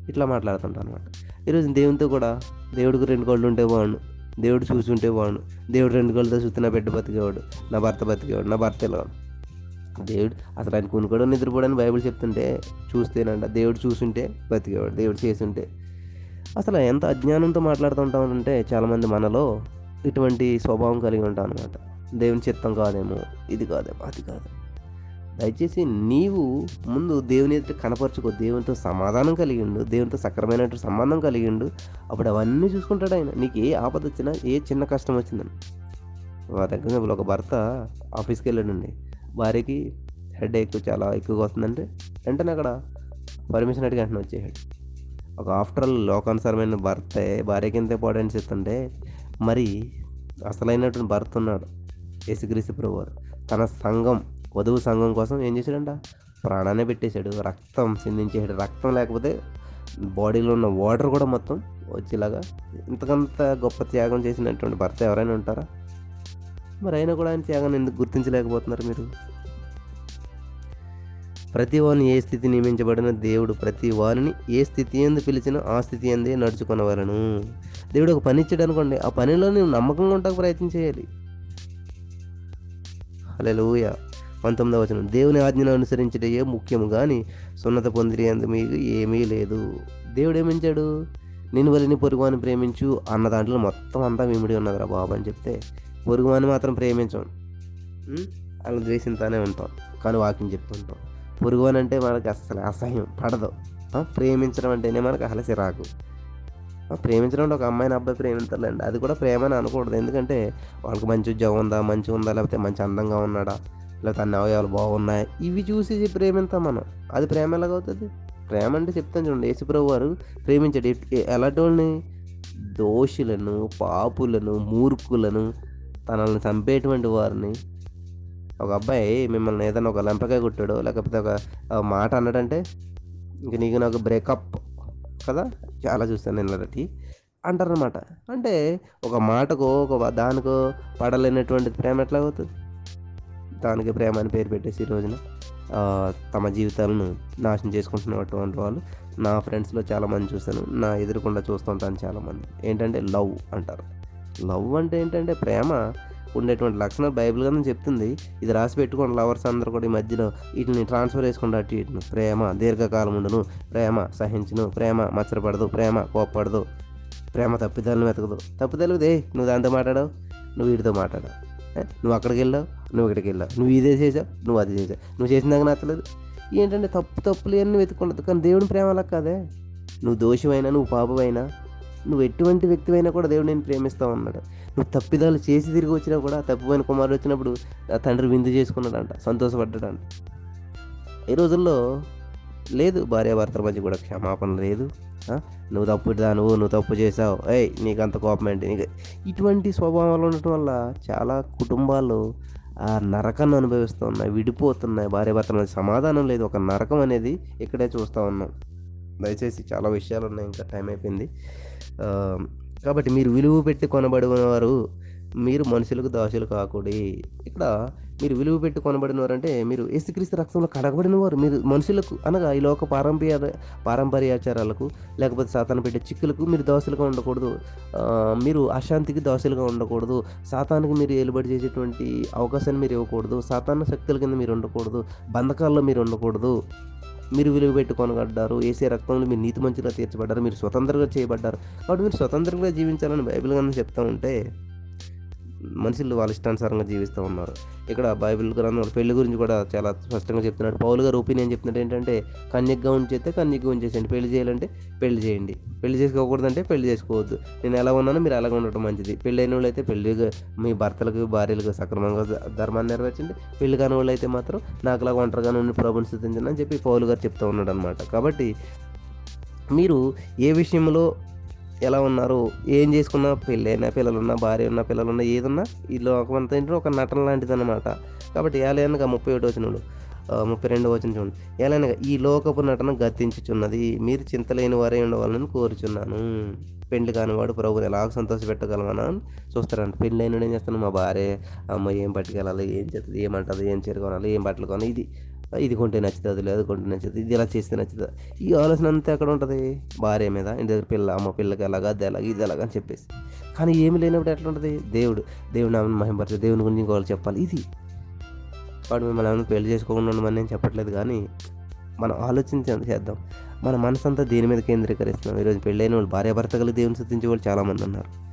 ఇట్లా మాట్లాడుతుంటాను అనమాట ఈరోజు దేవునితో కూడా దేవుడికి రెండు కోళ్ళు ఉంటే బాగుండు. దేవుడు చూసుంటే బాగుండు. దేవుడు రెండు కళ్ళతో చూస్తే నా బిడ్డ బతికేవాడు నా భర్త బతికేవాడు నా భర్త ఎలా దేవుడు అసలు ఆయన కొనుక్కోవడం నిద్రపోవడానికి బైబిల్ చెప్తుంటే చూస్తేనంట. దేవుడు చూసుంటే బతికేవాడు దేవుడు చేసుంటే. అసలు ఎంత అజ్ఞానంతో మాట్లాడుతుంటామంటే చాలామంది మనలో ఇటువంటి స్వభావం కలిగి ఉంటాం అనమాట దేవుని చిత్తం కాదేమో ఇది కాదేమో అది కాదు దయచేసి నీవు ముందు దేవుని ఎదుట కనపరచుకో. దేవునితో సమాధానం కలిగిండు దేవునితో సక్రమైనటువంటి సంబంధం కలిగిండు. అప్పుడు అవన్నీ చూసుకుంటాడు ఆయన. నీకు ఏ ఆపద వచ్చినా ఏ చిన్న కష్టం వచ్చిందని. మా దగ్గర ఒక భర్త ఆఫీస్కి వెళ్ళాడండి. భార్యకి హెడ్ ఎక్కువ చాలా ఎక్కువగా వస్తుందంటే వెంటనే అక్కడ పర్మిషన్ అడిగి వెంటనే వచ్చేసాడు. ఒక ఆఫ్టర్ లోకానుసారమైన భర్త భార్యకి ఎంత ఇంపార్టెన్స్ ఇస్తుంటే మరి అసలైనటువంటి భర్త ఉన్నాడు యేసుక్రీస్తు ప్రభు తన సంఘం వధువు సంఘం కోసం ఏం చేశాడంట? ప్రాణాన్ని పెట్టేశాడు. రక్తం సిందించేసాడు రక్తం లేకపోతే బాడీలో ఉన్న వాటర్ కూడా మొత్తం వచ్చేలాగా ఇంతకంత గొప్ప త్యాగం చేసినటువంటి భర్త ఎవరైనా ఉంటారా? మరి అయినా కూడా ఆయన త్యాగాన్ని ఎందుకు గుర్తించలేకపోతున్నారు మీరు? ప్రతి వారిని ఏ స్థితి నియమించబడిన దేవుడు ప్రతి వారిని ఏ స్థితి ఎందు పిలిచినా ఆ స్థితి ఎందే నడుచుకునేవారను దేవుడు ఒక పని ఇచ్చాడు అనుకోండి. ఆ పనిలో నువ్వు నమ్మకంగా ఉండక ప్రయత్నం చేయాలి. హల్లెలూయా. పంతొమ్మిదవ వచనం. దేవుని ఆజ్ఞను అనుసరించటే ముఖ్యము కానీ సున్నత పొందిరి అందు మీకు ఏమీ లేదు. దేవుడు ఏమించాడు నేను వలిని పొరుగువాని ప్రేమించు అన్న దాంట్లో మొత్తం అంతా మిమిడి ఉన్నదిరా బాబు అని చెప్తే పొరుగువాని మాత్రం ప్రేమించాం. అలా ద్వేషింతానే ఉంటాం. కానీ వాకింగ్ చెప్తుంటాం పొరుగువాని అంటే మనకి అసలు అసహ్యం పడదు. ప్రేమించడం అంటేనే మనకు అసలు రాకు ప్రేమించడం అంటే ఒక అమ్మాయిని అబ్బాయి ప్రేమించాలండి. అది కూడా ప్రేమ అని అనకూడదు. ఎందుకంటే వాళ్ళకి మంచి ఉద్యోగం ఉందా? మంచి ఉందా? లేకపోతే మంచి అందంగా ఉన్నాడా? లేకపోతే అన్ని అవయవాలు బాగున్నాయి. ఇవి చూసి ప్రేమిస్తాం మనం. అది ప్రేమ ఎలాగవుతుంది? ప్రేమ అంటే చెప్తాను చూడండి. యేసుప్రభు వారు ప్రేమించాడు. ఎలాంటి వాళ్ళని దోషులను పాపులను మూర్ఖులను తనల్ని చంపేటువంటి వారిని. ఒక అబ్బాయి మిమ్మల్ని ఏదైనా ఒక లంపకాయ కొట్టాడో లేకపోతే ఒక మాట అన్నాడంటే ఇంక నీకు నాకు బ్రేకప్ కదా? చాలా చూస్తాను నేను ఇలాంటి అంటారనమాట అంటే ఒక మాటకో ఒక దానికో పడలేనటువంటి ప్రేమ ఎట్లా అవుతుంది దానికి ప్రేమ అని పేరు పెట్టేసి ఈ రోజున తమ జీవితాలను నాశనం చేసుకుంటున్నటువంటి వాళ్ళు. నా ఫ్రెండ్స్లో చాలామంది చూస్తాను నా ఎదురుకుండా చూస్తుంటాను చాలామంది. ఏంటంటే లవ్ అంటారు. లవ్ అంటే ఏంటంటే ప్రేమ ఉండేటువంటి లక్షణాలు బైబిల్ కదా చెప్తుంది. ఇది రాసి పెట్టుకోండి లవర్స్ అందరూ కూడా ఈ మధ్యలో వీటిని ట్రాన్స్ఫర్ చేసుకుంటూ అటు ఇటును. ప్రేమ దీర్ఘకాలం ఉండును. ప్రేమ సహించును. ప్రేమ మచ్చరపడదు. ప్రేమ కోప్పడదు. ప్రేమ తప్పిదాలను వెతకదు. తప్పిదాలు ఏ నువ్వు దాంతో మాట్లాడవు? నువ్వు వీటితో మాట్లాడవు. నువ్వు అక్కడికి వెళ్ళావు నువ్వు ఇక్కడికి వెళ్ళావు నువ్వు ఇదే చేసావు నువ్వు అది చేసావు. నువ్వు చేసిన దాకా నచ్చలేదు. ఏంటంటే తప్పు తప్పులు అన్నీ వెతుకుండదు కానీ దేవుని ప్రేమ అలా కాదే. నువ్వు దోషమైనా నువ్వు పాపమైనా నువ్వు ఎటువంటి వ్యక్తివైనా కూడా దేవుడు నేను ప్రేమిస్తావు అన్నాడు. నువ్వు తప్పిదాలు చేసి తిరిగి వచ్చినా కూడా తప్పిపోయిన కుమారుడు వచ్చినప్పుడు ఆ తండ్రి విందు చేసుకున్నాడంట సంతోషపడ్డాడంట. ఈ రోజుల్లో లేదు భార్యాభర్తల మధ్య కూడా క్షమాపణ లేదు. నువ్వు తప్పు నువ్వు? నువ్వు తప్పు చేసావు ఏయ్ నీకు అంత కోపం ఏంటి? నీకు ఇటువంటి స్వభావాలు ఉండటం వల్ల చాలా కుటుంబాలు ఆ నరకాన్ని అనుభవిస్తూ ఉన్నాయి విడిపోతున్నాయి. భార్యాభర్తల మధ్య సమాధానం లేదు. ఒక నరకం అనేది ఇక్కడే చూస్తూ ఉన్నాం. దయచేసి చాలా విషయాలు ఉన్నాయి ఇంకా టైం అయిపోయింది. కాబట్టి మీరు విలువ పెట్టి కొనబడిన వారు మీరు మనుషులకు దాసులు కాకూడి ఇక్కడ మీరు విలువ పెట్టి కొనబడినవారంటే అంటే మీరు ఏసుక్రీస్తు రక్తంలో కడగబడిన వారు మీరు మనుషులకు అనగా ఈ లోక పారంపర్య పారంపర్యాచారాలకు లేకపోతే సాతాను పెట్టే చిక్కులకు మీరు దోశలుగా ఉండకూడదు. మీరు అశాంతికి దోశలుగా ఉండకూడదు. సాతానికి మీరు ఏలుబడి చేసేటువంటి అవకాశాన్ని మీరు ఇవ్వకూడదు. సాతాన శక్తుల కింద మీరు ఉండకూడదు. బంధకాల్లో మీరు ఉండకూడదు. మీరు విలువ పెట్టుకొనగడ్డారు ఏసే రక్తంలో మీరు నీతి మంచిగా తీర్చబడ్డారు. మీరు స్వతంత్రంగా చేయబడ్డారు. కాబట్టి మీరు స్వతంత్రంగా జీవించాలని బైబిల్ కన్నా చెప్తా ఉంటే మనుషులు వాళ్ళ ఇష్టానుసారంగా జీవిస్తూ ఉన్నారు. ఇక్కడ బైబిల్ గ్రంథం పెళ్ళి గురించి కూడా చాలా స్పష్టంగా చెప్తున్నాడు. పౌలు గారు ఒపీనియన్ చెప్తున్నాడు ఏంటంటే కన్యగ్గా ఉంచేస్తే కన్యగ్గా ఉంచేసేయండి. పెళ్ళి చేయాలంటే పెళ్ళి చేయండి. పెళ్ళి చేసుకోకూడదంటే పెళ్ళి చేసుకోవద్దు. నేను ఎలా ఉన్నానో మీరు అలాగ ఉండటం మంచిది. పెళ్ళి అయిన వాళ్ళు అయితే పెళ్ళి మీ భర్తలకు భార్యలకు సక్రమంగా ధర్మాన్ని నెరవేర్చండి. పెళ్ళి కాని వాళ్ళు అయితే మాత్రం నాకులాగా ఒంటరిగా ఒంటరిగానే ప్రభుని స్థుతించండి అని చెప్పి పౌలు గారు చెప్తూ ఉన్నాడు అనమాట కాబట్టి మీరు ఏ విషయంలో ఎలా ఉన్నారు? ఏం చేసుకున్నా పెళ్ళైనా పిల్లలున్నా భార్య ఉన్న పిల్లలున్నా ఏదున్నా ఈ లోకమంతా ఏంటంటే ఒక నటన లాంటిది అనమాట కాబట్టి ఏలైనగా ముప్పై ఒకటి వచ్చినాడు ముప్పై రెండు వచ్చిన చూడండి ఎలా ఈ లోకపు నటన గతించుచున్నది. మీరు చింతలేని వారే ఉండవాలని కోరుచున్నాను. పెళ్ళి కానివాడు ప్రభుని ఎలా సంతోషపెట్టగలమనా? అని చూస్తారంట. పెళ్ళి అయినాడు ఏం చేస్తాను మా భార్య అమ్మ ఏం పట్టుకెళ్ళాలి? ఏం చేస్తుంది ఏమంటుంది ఏం చేరుకోవాలి కొనాలి ఏం బట్టలు కొనాలి? ఇది ఇది కొంటే నచ్చుతుంది లేదు కొంటే నచ్చుతుంది ఇది ఇలా చేస్తే నచ్చుతుంది? ఈ ఆలోచన అంతా ఎక్కడ ఉంటుంది? భార్య మీద ఇంటి దగ్గర పిల్ల అమ్మ పిల్లకి ఎలాగా అది ఎలాగ ఇది ఎలాగ అని చెప్పేసి. కానీ ఏమి లేనప్పుడు ఎట్లా ఉంటుంది? దేవుడు దేవుడు నామని మహింపరిచే దేవుని గురించి ఇంకోళ్ళు చెప్పాలి. ఇది. వాడు మిమ్మల్ని ఏమైనా పెళ్ళి చేసుకోకుండా ఉండమని నేను చెప్పట్లేదు కానీ మనం ఆలోచించి చేద్దాం. మన మనసు అంతా దేని మీద కేంద్రీకరిస్తున్నాం? ఈరోజు పెళ్ళైన వాళ్ళు భార్యాభర్తలు దేవుని శుద్ధించే వాళ్ళు చాలామంది ఉన్నారు.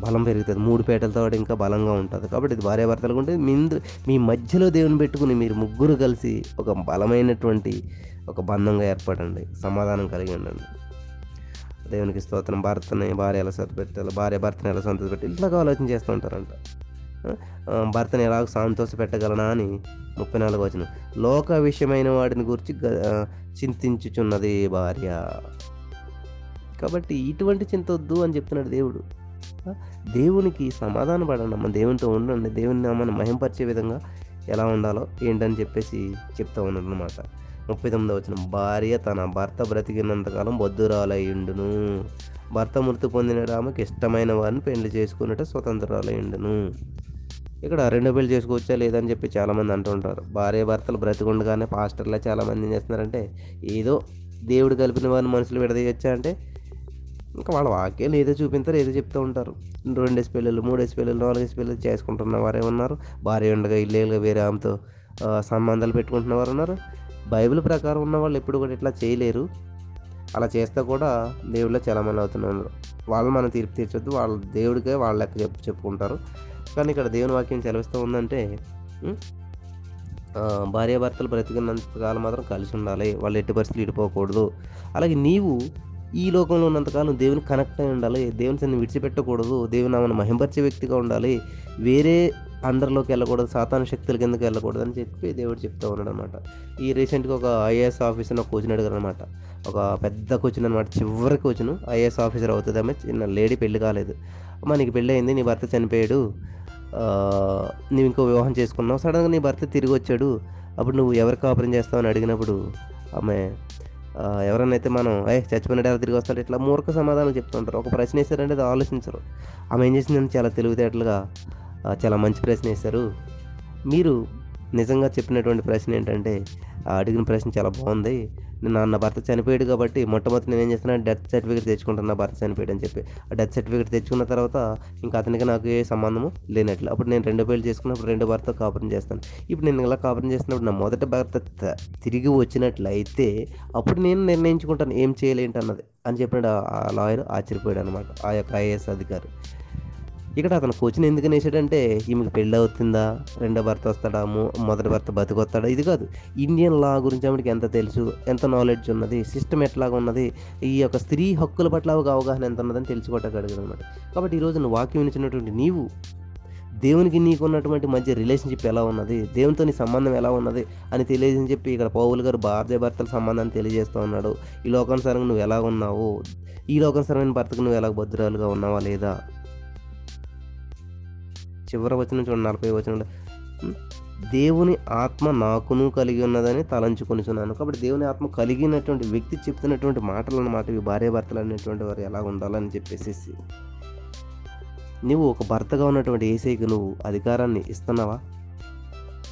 బలం పెరుగుతుంది. మూడు పేటలతో ఇంకా బలంగా ఉంటుంది. కాబట్టి ఇది భార్యాభర్తలకు ఉంటే మీ మీ మధ్యలో దేవుని పెట్టుకుని మీరు ముగ్గురు కలిసి ఒక బలమైనటువంటి ఒక బంధంగా ఏర్పడండి. సమాధానం కలిగి ఉండండి. దేవునికి స్తోత్రం. భర్తని భార్య ఎలా సంతపెట్టాలి భార్య భర్తని ఎలా సంతోషపెట్టాలి ఇట్లాగా ఆలోచన చేస్తూ ఉంటారంట. భర్తని ఎలా సంతోష పెట్టగలనా అని ముప్పై నాలుగు వచ్చిన లోక విషయమైన వాటిని గురించి చింతించుచున్నది భార్య. కాబట్టి ఇటువంటి చింత వద్దు అని చెప్తున్నాడు దేవుడు. దేవునికి సమాధాన పడండి అమ్మ దేవునితో ఉండండి దేవుని నామాన్ని మహింపరిచే విధంగా ఎలా ఉండాలో ఏంటని చెప్పేసి చెప్తా ఉన్నాడు అనమాట ముప్పై తొమ్మిది వచ్చిన భార్య తన భర్త బ్రతికినంతకాలం బొద్దురాలయ్యుండును భర్త మృతి పొందిన ఆమెకి ఇష్టమైన వారిని పెళ్ళి చేసుకున్నట్టు స్వతంత్రాలయ్యుండును ఇక్కడ రెండో పెళ్ళి చేసుకోవచ్చా లేదని చెప్పి చాలామంది అంటుంటారు భార్య భర్తలు బ్రతికుండగానే పాస్టర్లే చాలామంది ఏం చేస్తున్నారంటే ఏదో దేవుడు కలిపిన వారిని మనుషులు విడదీయొచ్చా అంటే ఇంకా వాళ్ళ వాక్యాలు ఏదో చూపించారు ఏదో చెప్తూ ఉంటారు. రెండేసి పెళ్ళిళ్ళు మూడేసి పెళ్ళిళ్ళు నాలుగేసి పిల్లలు చేసుకుంటున్న వారే ఉన్నారు భార్య ఉండగా ఇల్లేలుగా వేరే ఆమెతో సంబంధాలు పెట్టుకుంటున్న వారు ఉన్నారు. బైబిల్ ప్రకారం ఉన్న వాళ్ళు ఎప్పుడు కూడా ఇట్లా చేయలేరు. అలా చేస్తే కూడా దేవుళ్ళ చాలామంది అవుతున్నారు వాళ్ళు మనం తీర్పు తీర్చొద్దు వాళ్ళ దేవుడికే వాళ్ళ లెక్క చెప్పు చెప్పుకుంటారు. కానీ ఇక్కడ దేవుని వాక్యం చలవిస్తూ ఉందంటే భార్యాభర్తలు బ్రతికినంత కాలం మాత్రం కలిసి ఉండాలి. వాళ్ళు ఎట్టి పరిస్థితులు ఇడిపోకూడదు అలాగే నీవు ఈ లోకంలో ఉన్నంతకాలం దేవుని కనెక్ట్ అయి ఉండాలి దేవుని సన్ని విడిచిపెట్టకూడదు దేవుని ఆమెను మహింపరిచే వ్యక్తిగా ఉండాలి వేరే అందరిలోకి వెళ్ళకూడదు సాతాను శక్తుల కిందకి వెళ్ళకూడదు అని చెప్పి దేవుడు చెప్తూ ఉన్నాడు అనమాట ఈ రీసెంట్గా ఒక ఐఏఎస్ ఆఫీసర్ ఒక కోచింగ్ అడిగారు అనమాట ఒక పెద్ద కోచింగ్ అనమాట చివరి కోచ్ను ఐఏఎస్ ఆఫీసర్ అవుతుంది ఆమె చిన్న లేడీ పెళ్ళి కాలేదు. అమ్మ నీకు పెళ్ళి అయింది నీ భర్త చనిపోయాడు నువ్వు ఇంకో వివాహం చేసుకున్నావు సడన్గా నీ భర్త తిరిగి వచ్చాడు అప్పుడు నువ్వు ఎవరు కాపురం చేస్తావు అని అడిగినప్పుడు ఆమె ఎవరైనా అయితే మనం ఏ చచ్చిపోయినట్టు ఎలా తిరిగి వస్తాడు ఇట్లా మూర్ఖ సమాధానం చెప్తుంటారు. ఒక ప్రశ్న వేశారంటే అది ఆలోచించరు. ఆమె ఏం చేసిందని చాలా తెలివితేటలుగా చాలా మంచి ప్రశ్న వేశారు. మీరు నిజంగా చెప్పినటువంటి ప్రశ్న ఏంటంటే అడిగిన ప్రశ్న చాలా బాగుంది. నేను నా భర్త చనిపోయాడు కాబట్టి మొట్టమొదటి నేను ఏం చేస్తున్నాను డెత్ సర్టిఫికేట్ తెచ్చుకుంటాను నా భర్త చనిపోయాడు అని చెప్పి. ఆ డెత్ సర్టిఫికేట్ తెచ్చుకున్న తర్వాత ఇంకా అతనికి నాకు ఏ సంబంధము లేనట్లు. అప్పుడు నేను రెండో పేర్లు చేసుకున్నప్పుడు రెండో భర్త కాపురం చేస్తాను. ఇప్పుడు నేను ఇలా కాపురం చేసినప్పుడు నా మొదటి భర్త తిరిగి వచ్చినట్లయితే అప్పుడు నేను నిర్ణయించుకుంటాను ఏం చేయలేంటి అన్నది అని చెప్పినాడు ఆ లాయర్ ఆశ్చర్యపోయాడు అనమాట ఆ యొక్క ఐఏఎస్ అధికారి. ఇక్కడ అతను కోచిన ఎందుకు వేసాడంటే ఈమెకి పెళ్ళి అవుతుందా రెండో భర్త వస్తాడా మొదటి భర్త బతికొస్తాడా ఇది కాదు. ఇండియన్ లా గురించి ఆమెకి ఎంత తెలుసు ఎంత నాలెడ్జ్ ఉన్నది సిస్టమ్ ఎట్లాగా ఉన్నది ఈ యొక్క స్త్రీ హక్కుల పట్ల ఒక అవగాహన ఎంత ఉన్నదని తెలుసుకోవటం అనమాట కాబట్టి ఈరోజు నువ్వు వాక్యం వినిచినటువంటి నీవు దేవునికి నీకు ఉన్నటువంటి మధ్య రిలేషన్షిప్ ఎలా ఉన్నది దేవునితో నీ సంబంధం ఎలా ఉన్నది అని తెలియజని చెప్పి ఇక్కడ పౌలు గారు భార్య భర్తల సంబంధాన్ని తెలియజేస్తూ ఉన్నాడు. ఈ లోకానుసారంగా నువ్వు ఎలా ఉన్నావు ఈ లోకానుసారమైన భర్తకు నువ్వు ఎలా భద్రాలుగా ఉన్నావా లేదా చివరి వచ్చిన చూడండి నలభై వచ్చిన దేవుని ఆత్మ నాకును కలిగి ఉన్నదని తలంచుకొనిచున్నాను. కాబట్టి దేవుని ఆత్మ కలిగినటువంటి వ్యక్తి చెప్తున్నటువంటి మాటలు అన్నమాట ఇవి భార్యాభర్తలు అనేటువంటి వారు ఎలా ఉండాలని చెప్పేసి. నువ్వు ఒక భర్తగా ఉన్నటువంటి ఏసైకి నువ్వు అధికారాన్ని ఇస్తున్నావా?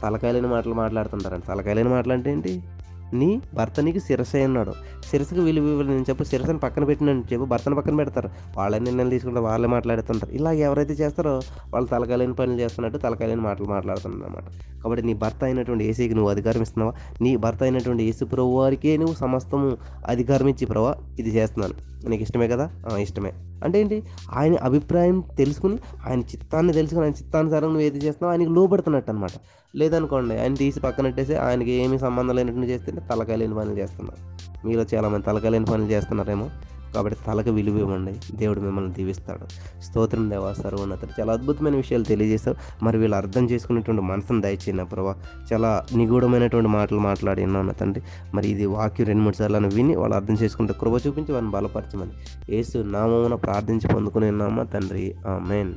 తలకాయలేని మాటలు మాట్లాడుతుంటారంట తలకాయలేని మాటలు అంటే ఏంటి? నీ భర్త నీకు శిరసే అన్నాడు. శిరసకు విలువ ఇవ్వాలి నేను చెప్పు శిరసను పక్కన పెట్టినని చెప్పు భర్తను పక్కన పెడతారు. వాళ్ళే నిర్ణయాలు తీసుకుంటారు వాళ్ళే మాట్లాడుతుంటారు. ఇలా ఎవరైతే చేస్తారో వాళ్ళు తలకాలేని పనులు చేస్తున్నట్టు తలకాలేని మాటలు మాట్లాడుతున్నారు అనమాట కాబట్టి నీ భర్త అయినటువంటి ఏసీకి నువ్వు అధికారం ఇస్తున్నావా? నీ భర్త అయినటువంటి ఏసు ప్రభు వారికే నువ్వు సమస్తము అధికారం ఇచ్చి ప్రభా ఇది చేస్తున్నాను. నీకు ఇష్టమే కదా? "ఆ, ఇష్టమే. అంటే ఏంటి? ఆయన అభిప్రాయం తెలుసుకుని ఆయన చిత్తాన్ని తెలుసుకుని ఆయన చిత్తానుసారం నువ్వు ఏది చేస్తున్నావు ఆయనకి లోపడుతున్నట్టు అనమాట లేదనుకోండి ఆయన తీసి పక్కనట్టేసి ఆయనకి ఏమీ సంబంధం లేనట్టు చేస్తే తలకాయ లేని పనులు చేస్తున్నారు. మీలో చాలామంది తలకాయ లేని పనులు చేస్తున్నారేమో. కాబట్టి తలకు విలువ ఇవ్వండి. దేవుడు మిమ్మల్ని దీవిస్తాడు. స్తోత్రం దేవా సర్వోన్నతుడు. చాలా అద్భుతమైన విషయాలు తెలియజేస్తావు మరి వీళ్ళు అర్థం చేసుకునేటువంటి మనసును దయచేయన ప్రభా. చాలా నిగూఢమైనటువంటి మాటలు మాట్లాడి విన్నాను తండ్రి. మరి ఇది వాక్యం రెండు మూడు సార్లు విని వాళ్ళు అర్థం చేసుకుంటే కృప చూపించి వారిని బలపరచమని. యేసు నామమున ప్రార్థించి పొందుకుని ఉన్నామా తండ్రి? ఆమెన్.